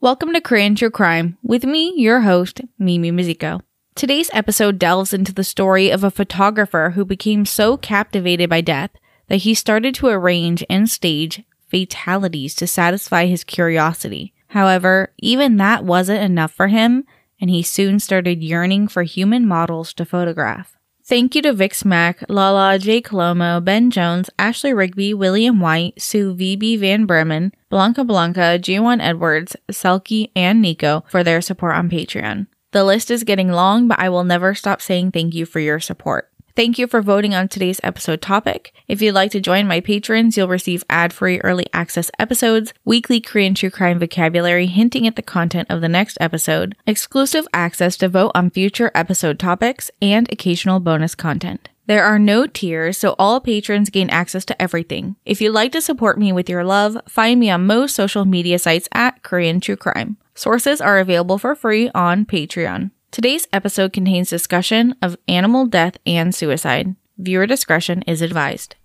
Welcome to Korean True Crime with me, your host, Mimi Mizuko. Today's episode delves into the story of a photographer who became so captivated by death that he started to arrange and stage fatalities to satisfy his curiosity. However, even that wasn't enough for him, and he soon started yearning for human models to photograph. Thank you to Vix Mac, Lala, Jay Colomo, Ben Jones, Ashley Rigby, William White, Sue VB Van Bremen, Blanca Blanca, G1 Edwards, Selkie, and Nico for their support on Patreon. The list is getting long, but I will never stop saying thank you for your support. Thank you for voting on today's episode topic. If you'd like to join my patrons, you'll receive ad free early access episodes, weekly Korean true crime vocabulary hinting at the content of the next episode, exclusive access to vote on future episode topics, and occasional bonus content. There are no tiers, so all patrons gain access to everything. If you'd like to support me with your love, find me on most social media sites at Korean True Crime. Sources are available for free on Patreon. Today's episode contains discussion of animal death and suicide. Viewer discretion is advised.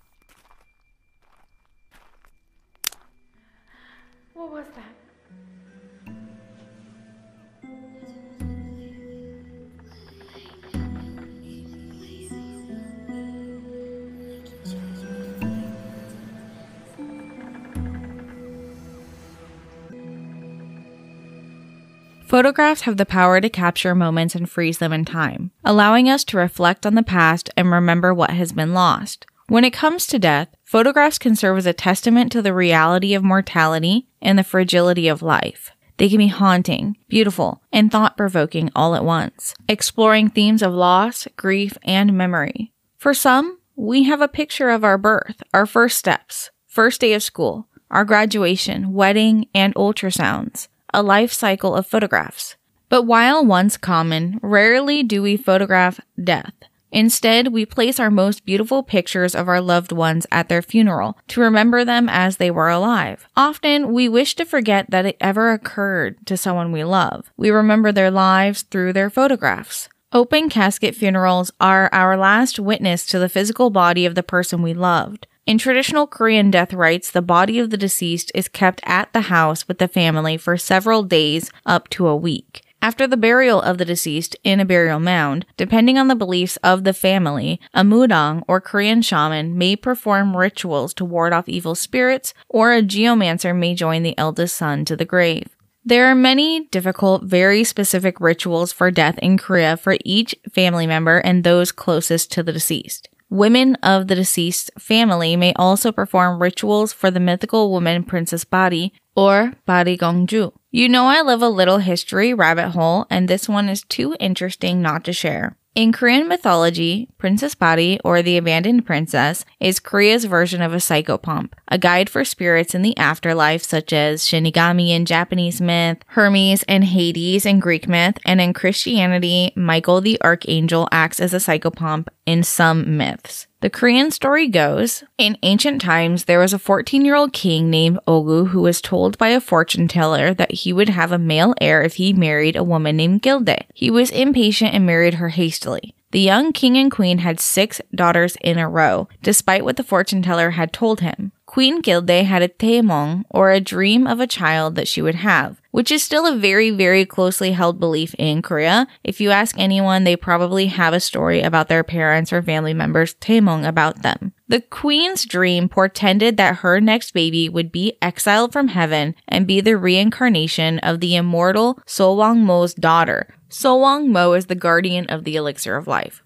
Photographs have the power to capture moments and freeze them in time, allowing us to reflect on the past and remember what has been lost. When it comes to death, photographs can serve as a testament to the reality of mortality and the fragility of life. They can be haunting, beautiful, and thought provoking all at once, exploring themes of loss, grief, and memory. For some, we have a picture of our birth, our first steps, first day of school, our graduation, wedding, and ultrasounds a life cycle of photographs. But while once common, rarely do we photograph death. Instead, we place our most beautiful pictures of our loved ones at their funeral to remember them as they were alive. Often, we wish to forget that it ever occurred to someone we love. We remember their lives through their photographs. Open casket funerals are our last witness to the physical body of the person we loved. In traditional Korean death rites, the body of the deceased is kept at the house with the family for several days up to a week. After the burial of the deceased in a burial mound, depending on the beliefs of the family, a mudang or Korean shaman may perform rituals to ward off evil spirits, or a geomancer may join the eldest son to the grave. There are many difficult, very specific rituals for death in Korea for each family member and those closest to the deceased. Women of the deceased family may also perform rituals for the mythical woman Princess Bari or Bari Gongju. You know I love a little history rabbit hole, and this one is too interesting not to share. In Korean mythology, Princess Bari, or the Abandoned Princess, is Korea's version of a psychopomp, a guide for spirits in the afterlife, such as Shinigami in Japanese myth, Hermes and Hades in Greek myth, and in Christianity, Michael the Archangel acts as a psychopomp in some myths. The Korean story goes In ancient times, there was a 14 year old king named Ogu who was told by a fortune teller that he would have a male heir if he married a woman named Gilde. He was impatient and married her hastily. The young king and queen had six daughters in a row, despite what the fortune teller had told him. Queen Gilde had a taemong, or a dream of a child that she would have, which is still a very, very closely held belief in Korea. If you ask anyone, they probably have a story about their parents or family members' taemong about them. The queen's dream portended that her next baby would be exiled from heaven and be the reincarnation of the immortal Sowang Mo's daughter. Sowang Mo is the guardian of the elixir of life.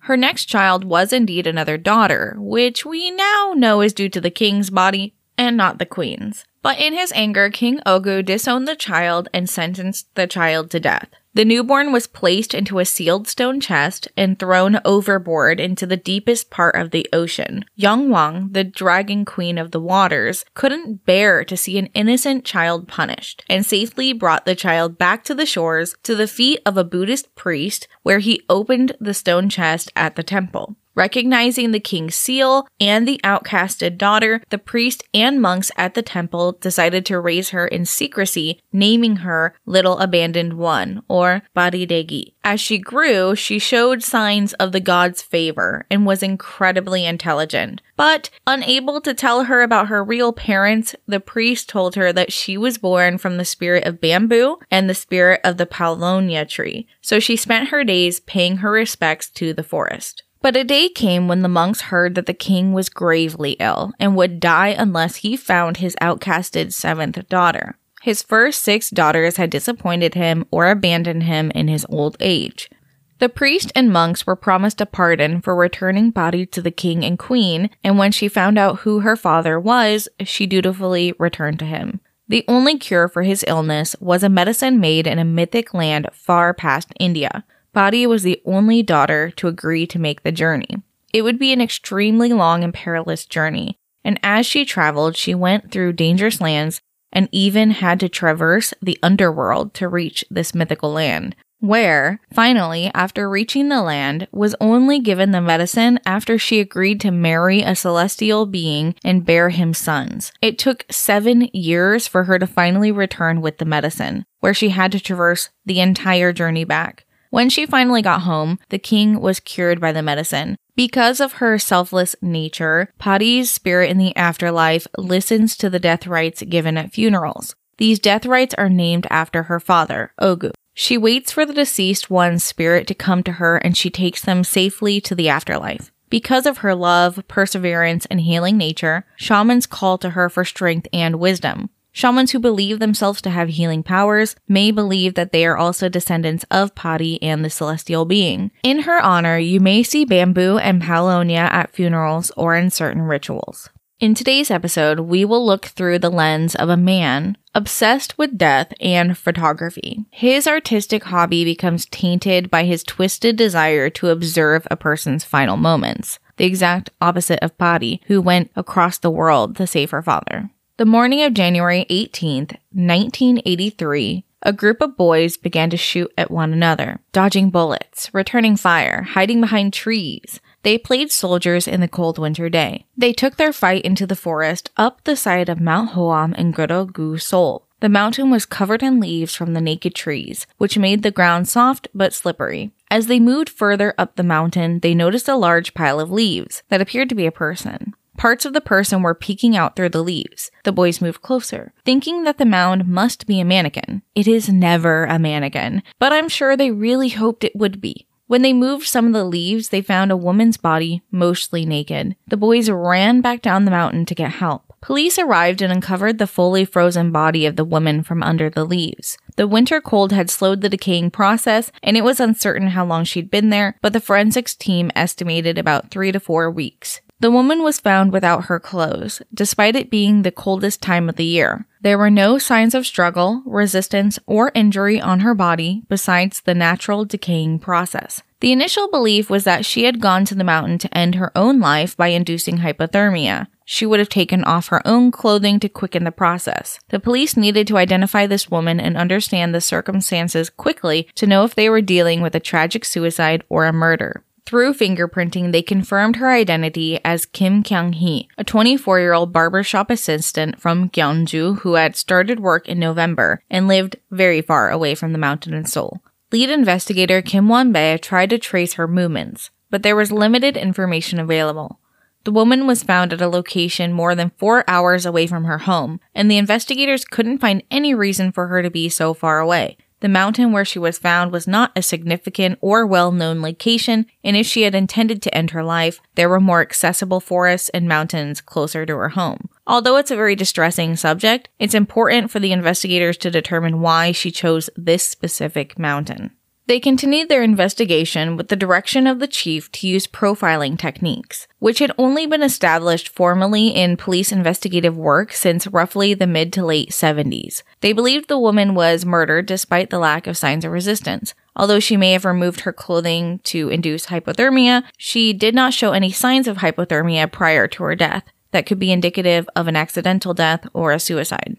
Her next child was indeed another daughter, which we now know is due to the king's body and not the queen's. But in his anger, King Ogu disowned the child and sentenced the child to death. The newborn was placed into a sealed stone chest and thrown overboard into the deepest part of the ocean. Young Wang, the dragon queen of the waters, couldn't bear to see an innocent child punished and safely brought the child back to the shores to the feet of a Buddhist priest where he opened the stone chest at the temple. Recognizing the king's seal and the outcasted daughter, the priest and monks at the temple decided to raise her in secrecy, naming her Little Abandoned One, or Baridegi. As she grew, she showed signs of the god's favor and was incredibly intelligent. But unable to tell her about her real parents, the priest told her that she was born from the spirit of bamboo and the spirit of the paulownia tree. So she spent her days paying her respects to the forest. But a day came when the monks heard that the king was gravely ill and would die unless he found his outcasted seventh daughter. His first six daughters had disappointed him or abandoned him in his old age. The priest and monks were promised a pardon for returning Bari to the king and queen, and when she found out who her father was, she dutifully returned to him. The only cure for his illness was a medicine made in a mythic land far past India. Bari was the only daughter to agree to make the journey. It would be an extremely long and perilous journey, and as she traveled, she went through dangerous lands and even had to traverse the underworld to reach this mythical land, where, finally, after reaching the land, was only given the medicine after she agreed to marry a celestial being and bear him sons. It took seven years for her to finally return with the medicine, where she had to traverse the entire journey back. When she finally got home, the king was cured by the medicine. Because of her selfless nature, Bari's spirit in the afterlife listens to the death rites given at funerals. These death rites are named after her father, Ogu. She waits for the deceased one's spirit to come to her and she takes them safely to the afterlife. Because of her love, perseverance, and healing nature, shamans call to her for strength and wisdom. Shamans who believe themselves to have healing powers may believe that they are also descendants of Bari and the celestial being. In her honor, you may see bamboo and paulownia at funerals or in certain rituals. In today's episode, we will look through the lens of a man obsessed with death and photography. His artistic hobby becomes tainted by his twisted desire to observe a person's final moments, the exact opposite of Bari, who went across the world to save her father. The morning of January 18th, 1983, a group of boys began to shoot at one another, dodging bullets, returning fire, hiding behind trees. They played soldiers in the cold winter day. They took their fight into the forest up the side of Mount Hoam in Guro Gu Seoul. The mountain was covered in leaves from the naked trees, which made the ground soft but slippery. As they moved further up the mountain, they noticed a large pile of leaves that appeared to be a person. Parts of the person were peeking out through the leaves. The boys moved closer, thinking that the mound must be a mannequin. It is never a mannequin, but I'm sure they really hoped it would be. When they moved some of the leaves, they found a woman's body, mostly naked. The boys ran back down the mountain to get help. Police arrived and uncovered the fully frozen body of the woman from under the leaves. The winter cold had slowed the decaying process, and it was uncertain how long she'd been there, but the forensics team estimated about three to four weeks. The woman was found without her clothes, despite it being the coldest time of the year. There were no signs of struggle, resistance, or injury on her body besides the natural decaying process. The initial belief was that she had gone to the mountain to end her own life by inducing hypothermia. She would have taken off her own clothing to quicken the process. The police needed to identify this woman and understand the circumstances quickly to know if they were dealing with a tragic suicide or a murder. Through fingerprinting, they confirmed her identity as Kim Kyung Hee, a 24 year old barbershop assistant from Gyeongju who had started work in November and lived very far away from the mountain in Seoul. Lead investigator Kim Won Bae tried to trace her movements, but there was limited information available. The woman was found at a location more than four hours away from her home, and the investigators couldn't find any reason for her to be so far away. The mountain where she was found was not a significant or well known location, and if she had intended to end her life, there were more accessible forests and mountains closer to her home. Although it's a very distressing subject, it's important for the investigators to determine why she chose this specific mountain. They continued their investigation with the direction of the chief to use profiling techniques, which had only been established formally in police investigative work since roughly the mid to late 70s. They believed the woman was murdered despite the lack of signs of resistance. Although she may have removed her clothing to induce hypothermia, she did not show any signs of hypothermia prior to her death that could be indicative of an accidental death or a suicide.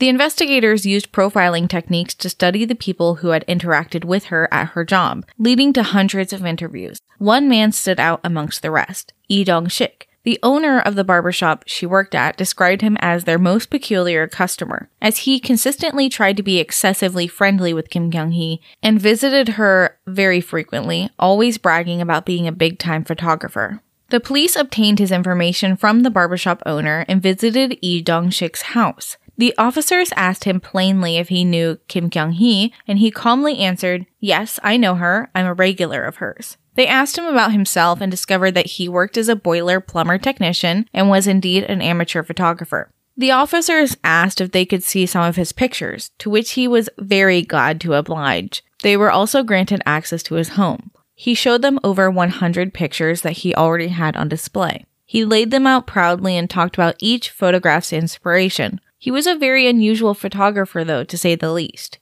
The investigators used profiling techniques to study the people who had interacted with her at her job, leading to hundreds of interviews. One man stood out amongst the rest, Lee Dong-shik. The owner of the barbershop she worked at described him as their most peculiar customer, as he consistently tried to be excessively friendly with Kim Kyung hee and visited her very frequently, always bragging about being a big time photographer. The police obtained his information from the barbershop owner and visited Lee Dong Shik's house. The officers asked him plainly if he knew Kim Kyung hee, and he calmly answered, Yes, I know her. I'm a regular of hers. They asked him about himself and discovered that he worked as a boiler plumber technician and was indeed an amateur photographer. The officers asked if they could see some of his pictures, to which he was very glad to oblige. They were also granted access to his home. He showed them over 100 pictures that he already had on display. He laid them out proudly and talked about each photograph's inspiration. He was a very unusual photographer, though, to say the least.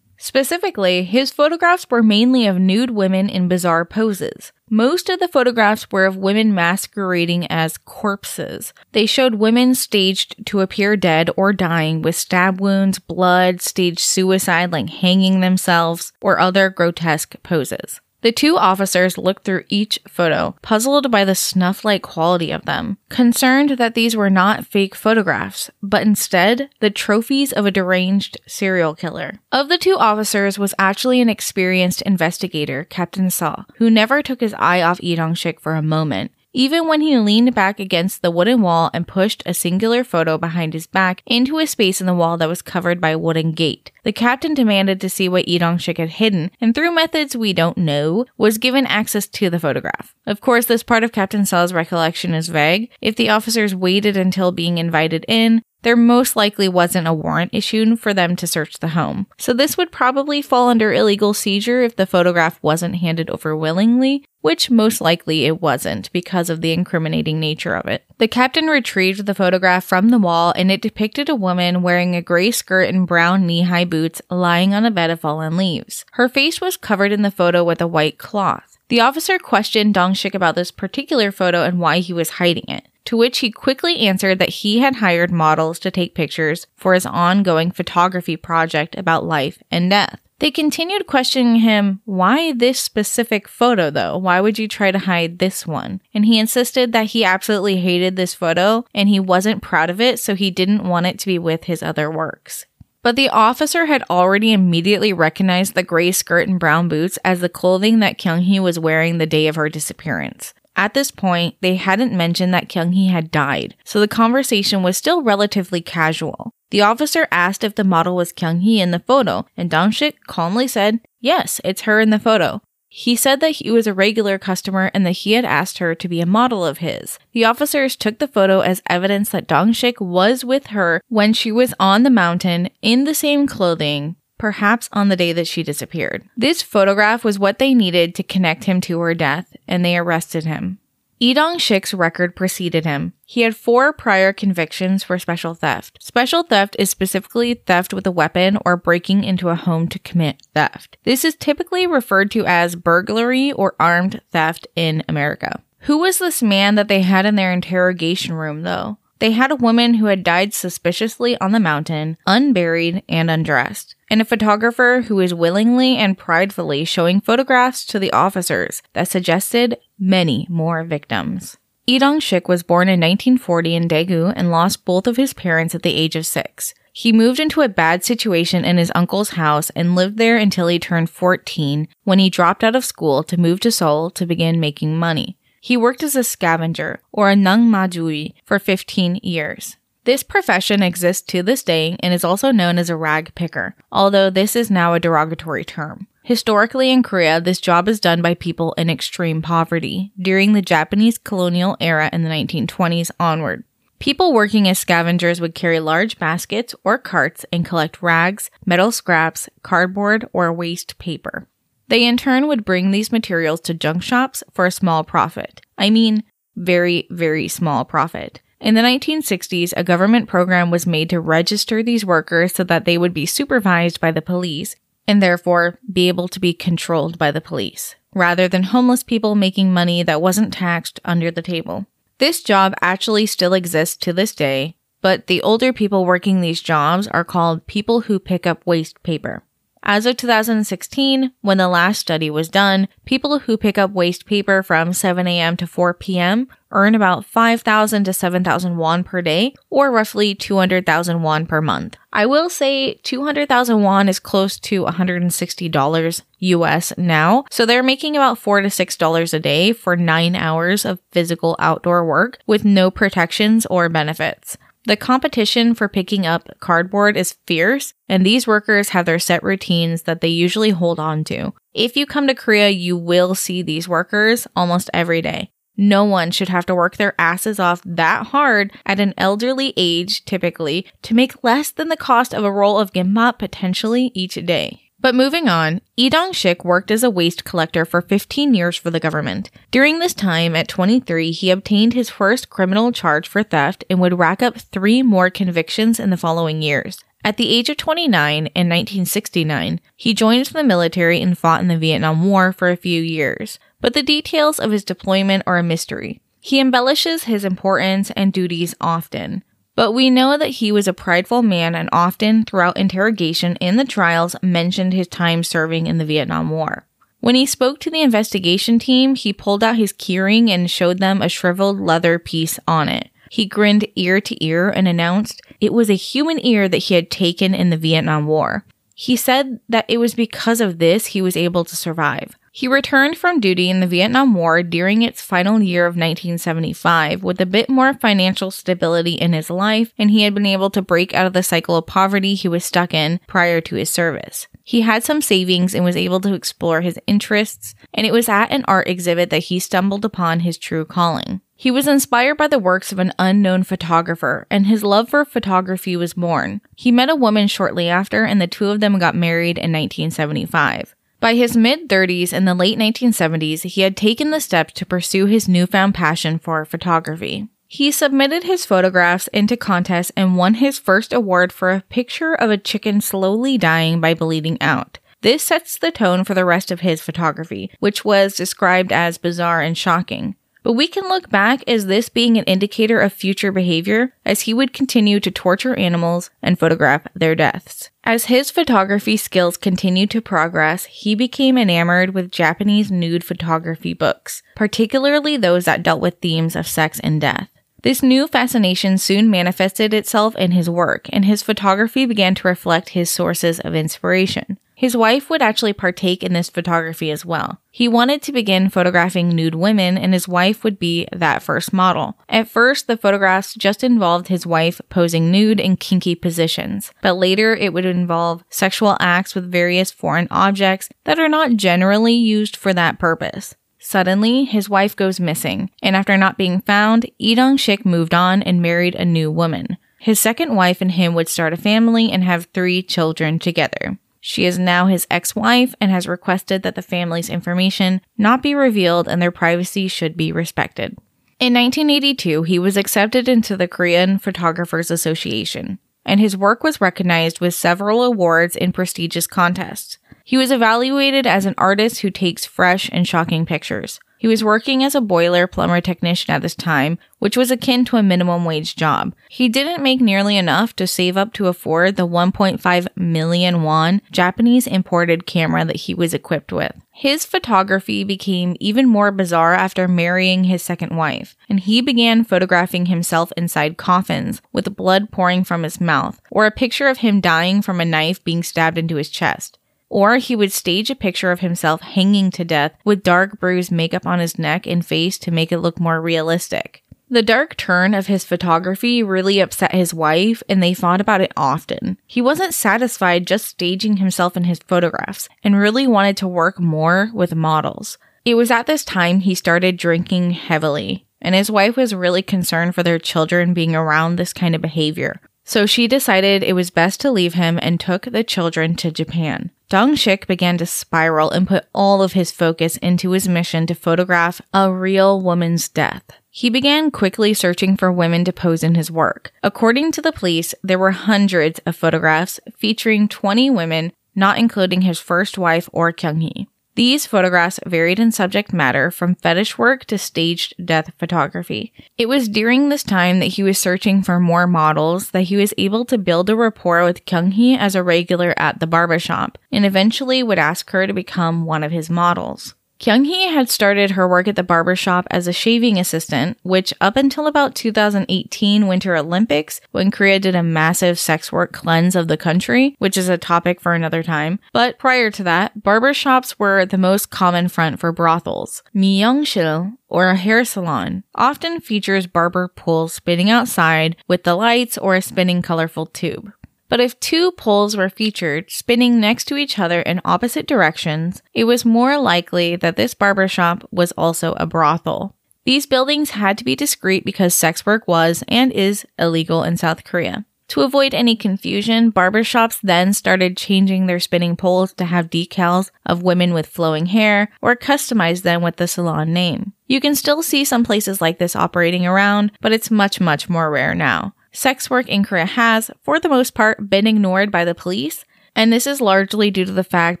Specifically, his photographs were mainly of nude women in bizarre poses. Most of the photographs were of women masquerading as corpses. They showed women staged to appear dead or dying with stab wounds, blood, staged suicide like hanging themselves, or other grotesque poses. The two officers looked through each photo, puzzled by the snuff like quality of them, concerned that these were not fake photographs, but instead the trophies of a deranged serial killer. Of the two officers was actually an experienced investigator, Captain Saw, who never took his eye off Lee Shik for a moment, even when he leaned back against the wooden wall and pushed a singular photo behind his back into a space in the wall that was covered by a wooden gate. The captain demanded to see what Lee Dong Shik had hidden, and through methods we don't know, was given access to the photograph. Of course, this part of Captain Saw's recollection is vague. If the officers waited until being invited in, there most likely wasn't a warrant issued for them to search the home. So this would probably fall under illegal seizure if the photograph wasn't handed over willingly, which most likely it wasn't because of the incriminating nature of it. The captain retrieved the photograph from the wall and it depicted a woman wearing a gray skirt and brown knee high boots lying on a bed of fallen leaves. Her face was covered in the photo with a white cloth. The officer questioned Dong Shik about this particular photo and why he was hiding it to which he quickly answered that he had hired models to take pictures for his ongoing photography project about life and death. They continued questioning him, why this specific photo though? Why would you try to hide this one? And he insisted that he absolutely hated this photo and he wasn't proud of it, so he didn't want it to be with his other works. But the officer had already immediately recognized the gray skirt and brown boots as the clothing that Kyung Hee was wearing the day of her disappearance. At this point, they hadn't mentioned that Kyung Hee had died, so the conversation was still relatively casual. The officer asked if the model was Kyung Hee in the photo, and Dongshik calmly said, Yes, it's her in the photo. He said that he was a regular customer and that he had asked her to be a model of his. The officers took the photo as evidence that Dong Shik was with her when she was on the mountain in the same clothing perhaps on the day that she disappeared. This photograph was what they needed to connect him to her death, and they arrested him. Lee Dong Shik's record preceded him. He had four prior convictions for special theft. Special theft is specifically theft with a weapon or breaking into a home to commit theft. This is typically referred to as burglary or armed theft in America. Who was this man that they had in their interrogation room, though? They had a woman who had died suspiciously on the mountain, unburied and undressed, and a photographer who was willingly and pridefully showing photographs to the officers that suggested many more victims. Lee Dong Shik was born in 1940 in Daegu and lost both of his parents at the age of six. He moved into a bad situation in his uncle's house and lived there until he turned 14 when he dropped out of school to move to Seoul to begin making money. He worked as a scavenger, or a nangmajui, for 15 years. This profession exists to this day and is also known as a rag picker, although this is now a derogatory term. Historically in Korea, this job is done by people in extreme poverty during the Japanese colonial era in the 1920s onward. People working as scavengers would carry large baskets or carts and collect rags, metal scraps, cardboard, or waste paper. They in turn would bring these materials to junk shops for a small profit. I mean, very, very small profit. In the 1960s, a government program was made to register these workers so that they would be supervised by the police and therefore be able to be controlled by the police, rather than homeless people making money that wasn't taxed under the table. This job actually still exists to this day, but the older people working these jobs are called people who pick up waste paper. As of 2016, when the last study was done, people who pick up waste paper from 7 a.m. to 4 p.m. earn about 5,000 to 7,000 won per day, or roughly 200,000 won per month. I will say 200,000 won is close to $160 US now, so they're making about 4 to $6 a day for 9 hours of physical outdoor work with no protections or benefits. The competition for picking up cardboard is fierce, and these workers have their set routines that they usually hold on to. If you come to Korea, you will see these workers almost every day. No one should have to work their asses off that hard at an elderly age, typically, to make less than the cost of a roll of gimbap potentially each day. But moving on, Lee Dong-shik worked as a waste collector for 15 years for the government. During this time, at 23, he obtained his first criminal charge for theft and would rack up three more convictions in the following years. At the age of 29 in 1969, he joined the military and fought in the Vietnam War for a few years, but the details of his deployment are a mystery. He embellishes his importance and duties often, but we know that he was a prideful man and often, throughout interrogation in the trials, mentioned his time serving in the Vietnam War. When he spoke to the investigation team, he pulled out his keyring and showed them a shriveled leather piece on it. He grinned ear to ear and announced it was a human ear that he had taken in the Vietnam War. He said that it was because of this he was able to survive. He returned from duty in the Vietnam War during its final year of 1975 with a bit more financial stability in his life, and he had been able to break out of the cycle of poverty he was stuck in prior to his service. He had some savings and was able to explore his interests, and it was at an art exhibit that he stumbled upon his true calling. He was inspired by the works of an unknown photographer, and his love for photography was born. He met a woman shortly after, and the two of them got married in 1975. By his mid 30s in the late 1970s, he had taken the step to pursue his newfound passion for photography. He submitted his photographs into contests and won his first award for a picture of a chicken slowly dying by bleeding out. This sets the tone for the rest of his photography, which was described as bizarre and shocking. But we can look back as this being an indicator of future behavior as he would continue to torture animals and photograph their deaths. As his photography skills continued to progress, he became enamored with Japanese nude photography books, particularly those that dealt with themes of sex and death. This new fascination soon manifested itself in his work, and his photography began to reflect his sources of inspiration. His wife would actually partake in this photography as well. He wanted to begin photographing nude women, and his wife would be that first model. At first, the photographs just involved his wife posing nude in kinky positions, but later it would involve sexual acts with various foreign objects that are not generally used for that purpose. Suddenly, his wife goes missing, and after not being found, Lee Dong-shik moved on and married a new woman. His second wife and him would start a family and have three children together. She is now his ex wife and has requested that the family's information not be revealed and their privacy should be respected. In 1982, he was accepted into the Korean Photographers Association, and his work was recognized with several awards in prestigious contests. He was evaluated as an artist who takes fresh and shocking pictures. He was working as a boiler plumber technician at this time, which was akin to a minimum wage job. He didn't make nearly enough to save up to afford the 1.5 million won Japanese imported camera that he was equipped with. His photography became even more bizarre after marrying his second wife, and he began photographing himself inside coffins with blood pouring from his mouth, or a picture of him dying from a knife being stabbed into his chest. Or he would stage a picture of himself hanging to death with dark bruised makeup on his neck and face to make it look more realistic. The dark turn of his photography really upset his wife, and they thought about it often. He wasn't satisfied just staging himself in his photographs and really wanted to work more with models. It was at this time he started drinking heavily, and his wife was really concerned for their children being around this kind of behavior. So she decided it was best to leave him and took the children to Japan. Dong-shik began to spiral and put all of his focus into his mission to photograph a real woman's death. He began quickly searching for women to pose in his work. According to the police, there were hundreds of photographs featuring 20 women, not including his first wife or Kyung-hee. These photographs varied in subject matter from fetish work to staged death photography. It was during this time that he was searching for more models that he was able to build a rapport with Kyung Hee as a regular at the barbershop and eventually would ask her to become one of his models. Kyung Hee had started her work at the barbershop as a shaving assistant, which up until about 2018 Winter Olympics, when Korea did a massive sex work cleanse of the country, which is a topic for another time. But prior to that, barbershops were the most common front for brothels. Myeongshil, or a hair salon, often features barber pools spinning outside with the lights or a spinning colorful tube. But if two poles were featured spinning next to each other in opposite directions, it was more likely that this barbershop was also a brothel. These buildings had to be discreet because sex work was and is illegal in South Korea. To avoid any confusion, barbershops then started changing their spinning poles to have decals of women with flowing hair or customize them with the salon name. You can still see some places like this operating around, but it's much, much more rare now. Sex work in Korea has, for the most part, been ignored by the police, and this is largely due to the fact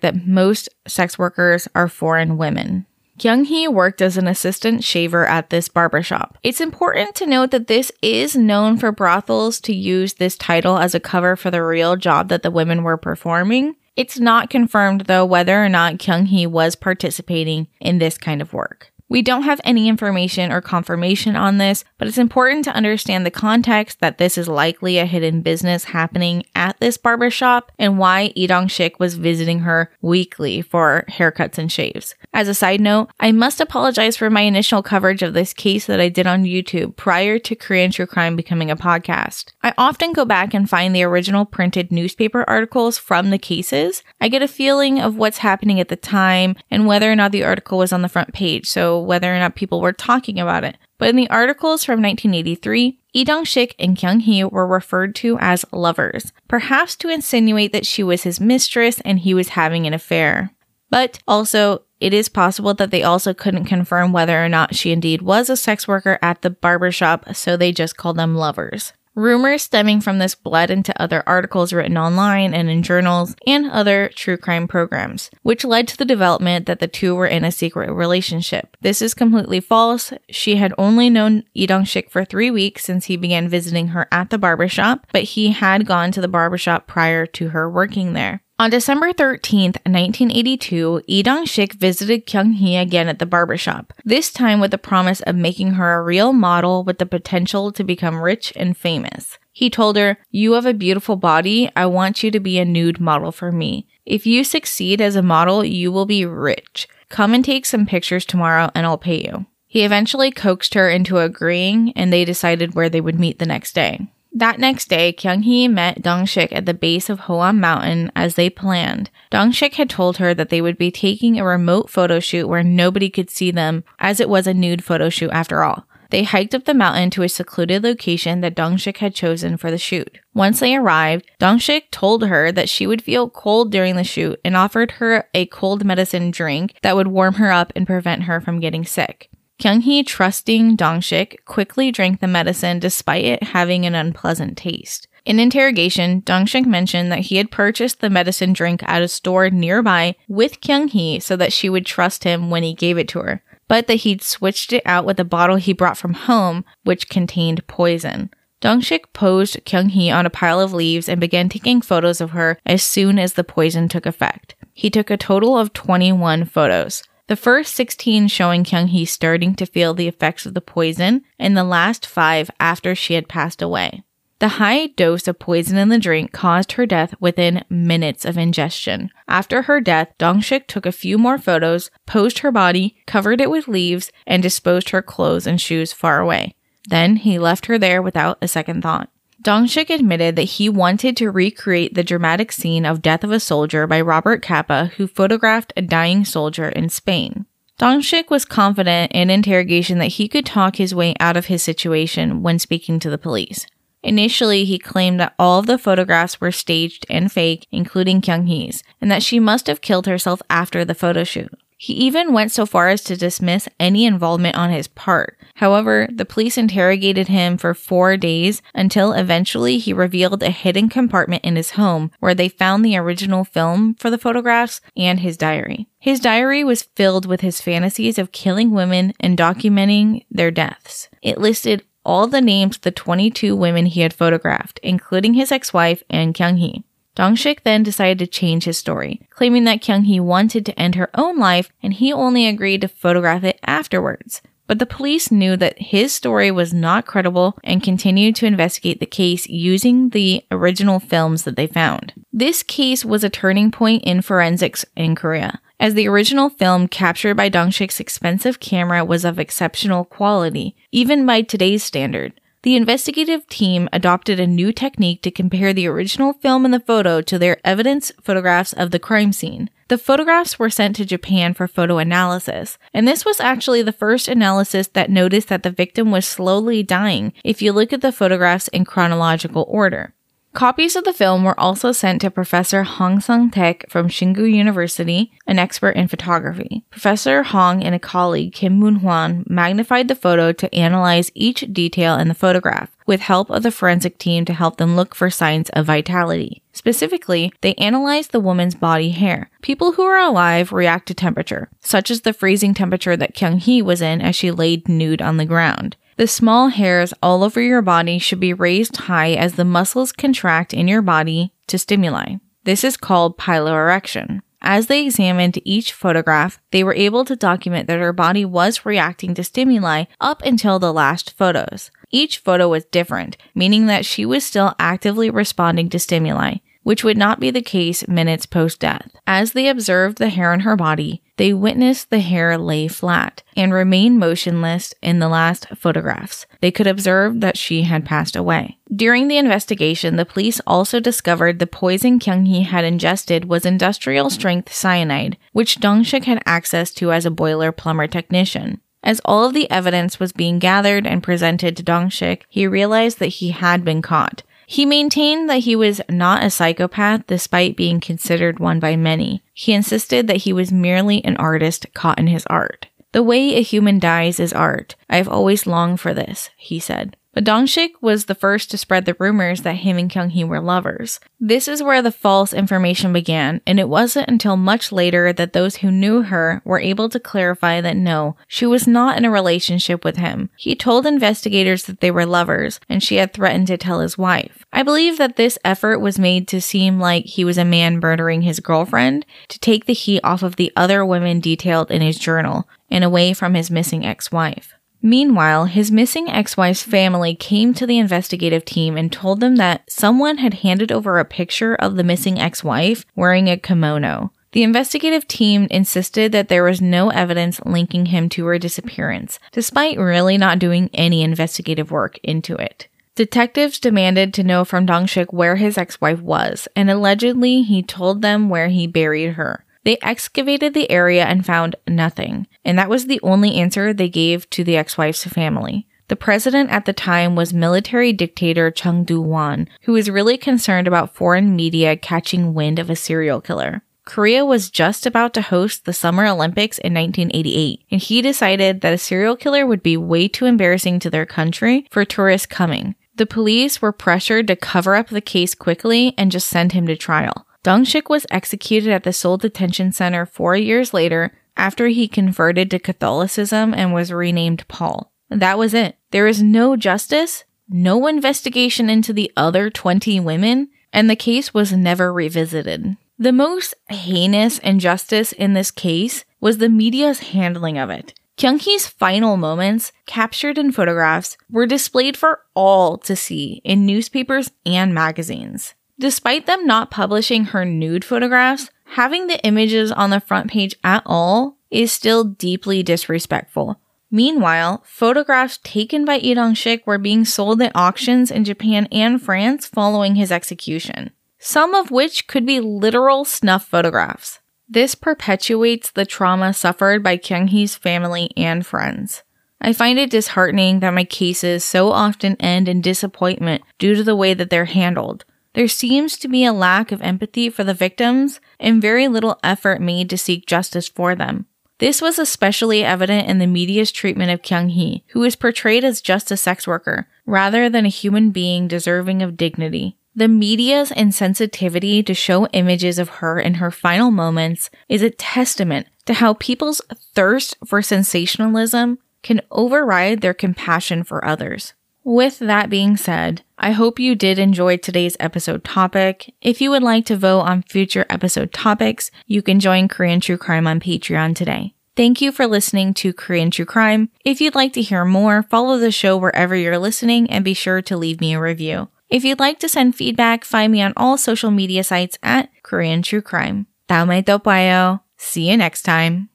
that most sex workers are foreign women. Kyung Hee worked as an assistant shaver at this barbershop. It's important to note that this is known for brothels to use this title as a cover for the real job that the women were performing. It's not confirmed though whether or not Kyung Hee was participating in this kind of work. We don't have any information or confirmation on this, but it's important to understand the context that this is likely a hidden business happening at this barbershop and why Lee Dong-shik was visiting her weekly for haircuts and shaves. As a side note, I must apologize for my initial coverage of this case that I did on YouTube prior to Korean True Crime becoming a podcast. I often go back and find the original printed newspaper articles from the cases. I get a feeling of what's happening at the time and whether or not the article was on the front page, so whether or not people were talking about it. But in the articles from 1983, Lee Dong-shik and Kyung Hee were referred to as lovers, perhaps to insinuate that she was his mistress and he was having an affair. But also, it is possible that they also couldn't confirm whether or not she indeed was a sex worker at the barbershop, so they just called them lovers. Rumors stemming from this bled into other articles written online and in journals and other true crime programs, which led to the development that the two were in a secret relationship. This is completely false. She had only known Lee Dong-shik for three weeks since he began visiting her at the barbershop, but he had gone to the barbershop prior to her working there. On December 13th, 1982, Lee Dong-shik visited Kyung Hee again at the barbershop, this time with the promise of making her a real model with the potential to become rich and famous. He told her, You have a beautiful body. I want you to be a nude model for me. If you succeed as a model, you will be rich. Come and take some pictures tomorrow and I'll pay you. He eventually coaxed her into agreeing and they decided where they would meet the next day. That next day, Kyung Hee met Dong Shik at the base of Hoam Mountain as they planned. Dong Shik had told her that they would be taking a remote photo shoot where nobody could see them, as it was a nude photo shoot after all. They hiked up the mountain to a secluded location that Dong Shik had chosen for the shoot. Once they arrived, Dong Shik told her that she would feel cold during the shoot and offered her a cold medicine drink that would warm her up and prevent her from getting sick. Kyung Hee, trusting Dongshik, quickly drank the medicine despite it having an unpleasant taste. In interrogation, Dongshik mentioned that he had purchased the medicine drink at a store nearby with Kyung Hee so that she would trust him when he gave it to her, but that he'd switched it out with a bottle he brought from home, which contained poison. Dongshik posed Kyung Hee on a pile of leaves and began taking photos of her as soon as the poison took effect. He took a total of 21 photos. The first 16 showing Kyung Hee starting to feel the effects of the poison, and the last five after she had passed away. The high dose of poison in the drink caused her death within minutes of ingestion. After her death, Dongshik took a few more photos, posed her body, covered it with leaves, and disposed her clothes and shoes far away. Then he left her there without a second thought. Dongshik admitted that he wanted to recreate the dramatic scene of Death of a Soldier by Robert Capa, who photographed a dying soldier in Spain. Dongshik was confident in interrogation that he could talk his way out of his situation when speaking to the police. Initially, he claimed that all of the photographs were staged and fake, including Kyung Hee's, and that she must have killed herself after the photo shoot. He even went so far as to dismiss any involvement on his part, However, the police interrogated him for four days until eventually he revealed a hidden compartment in his home where they found the original film for the photographs and his diary. His diary was filled with his fantasies of killing women and documenting their deaths. It listed all the names of the 22 women he had photographed, including his ex-wife and Kyung Hee. Dong-shik then decided to change his story, claiming that Kyung Hee wanted to end her own life and he only agreed to photograph it afterwards. But the police knew that his story was not credible and continued to investigate the case using the original films that they found. This case was a turning point in forensics in Korea, as the original film captured by Dong-shik's expensive camera was of exceptional quality, even by today's standard. The investigative team adopted a new technique to compare the original film and the photo to their evidence photographs of the crime scene. The photographs were sent to Japan for photo analysis, and this was actually the first analysis that noticed that the victim was slowly dying if you look at the photographs in chronological order. Copies of the film were also sent to Professor Hong Sung Taek from Shingu University, an expert in photography. Professor Hong and a colleague, Kim Moon Hwan, magnified the photo to analyze each detail in the photograph, with help of the forensic team to help them look for signs of vitality. Specifically, they analyzed the woman's body hair. People who are alive react to temperature, such as the freezing temperature that Kyung Hee was in as she laid nude on the ground. The small hairs all over your body should be raised high as the muscles contract in your body to stimuli. This is called piloerection. As they examined each photograph, they were able to document that her body was reacting to stimuli up until the last photos. Each photo was different, meaning that she was still actively responding to stimuli which would not be the case minutes post death. As they observed the hair on her body, they witnessed the hair lay flat and remain motionless in the last photographs. They could observe that she had passed away. During the investigation, the police also discovered the poison Kyung Hee had ingested was industrial strength cyanide, which Dong-shik had access to as a boiler plumber technician. As all of the evidence was being gathered and presented to Dong-shik, he realized that he had been caught. He maintained that he was not a psychopath despite being considered one by many. He insisted that he was merely an artist caught in his art. The way a human dies is art. I have always longed for this, he said. But Dong-shik was the first to spread the rumors that him and Kyung Hee were lovers. This is where the false information began, and it wasn't until much later that those who knew her were able to clarify that no, she was not in a relationship with him. He told investigators that they were lovers, and she had threatened to tell his wife. I believe that this effort was made to seem like he was a man murdering his girlfriend, to take the heat off of the other women detailed in his journal, and away from his missing ex-wife. Meanwhile, his missing ex wife's family came to the investigative team and told them that someone had handed over a picture of the missing ex wife wearing a kimono. The investigative team insisted that there was no evidence linking him to her disappearance, despite really not doing any investigative work into it. Detectives demanded to know from Dong-shik where his ex-wife was, and allegedly he told them where he buried her. They excavated the area and found nothing, and that was the only answer they gave to the ex wife's family. The president at the time was military dictator Chun Doo-hwan, who was really concerned about foreign media catching wind of a serial killer. Korea was just about to host the Summer Olympics in 1988, and he decided that a serial killer would be way too embarrassing to their country for tourists coming. The police were pressured to cover up the case quickly and just send him to trial. Dong-shik was executed at the Seoul Detention Center four years later after he converted to Catholicism and was renamed Paul. That was it. There is no justice, no investigation into the other 20 women, and the case was never revisited. The most heinous injustice in this case was the media's handling of it. Kyung Hee's final moments, captured in photographs, were displayed for all to see in newspapers and magazines. Despite them not publishing her nude photographs, having the images on the front page at all is still deeply disrespectful. Meanwhile, photographs taken by Lee Dong-shik were being sold at auctions in Japan and France following his execution, some of which could be literal snuff photographs. This perpetuates the trauma suffered by Kyung Hee's family and friends. I find it disheartening that my cases so often end in disappointment due to the way that they're handled, there seems to be a lack of empathy for the victims and very little effort made to seek justice for them. This was especially evident in the media's treatment of Kyung Hee, who is portrayed as just a sex worker, rather than a human being deserving of dignity. The media's insensitivity to show images of her in her final moments is a testament to how people's thirst for sensationalism can override their compassion for others. With that being said, I hope you did enjoy today's episode topic. If you would like to vote on future episode topics, you can join Korean True Crime on Patreon today. Thank you for listening to Korean True Crime. If you'd like to hear more, follow the show wherever you're listening and be sure to leave me a review. If you'd like to send feedback, find me on all social media sites at Korean True Crime. 다음에 또 봐요. See you next time.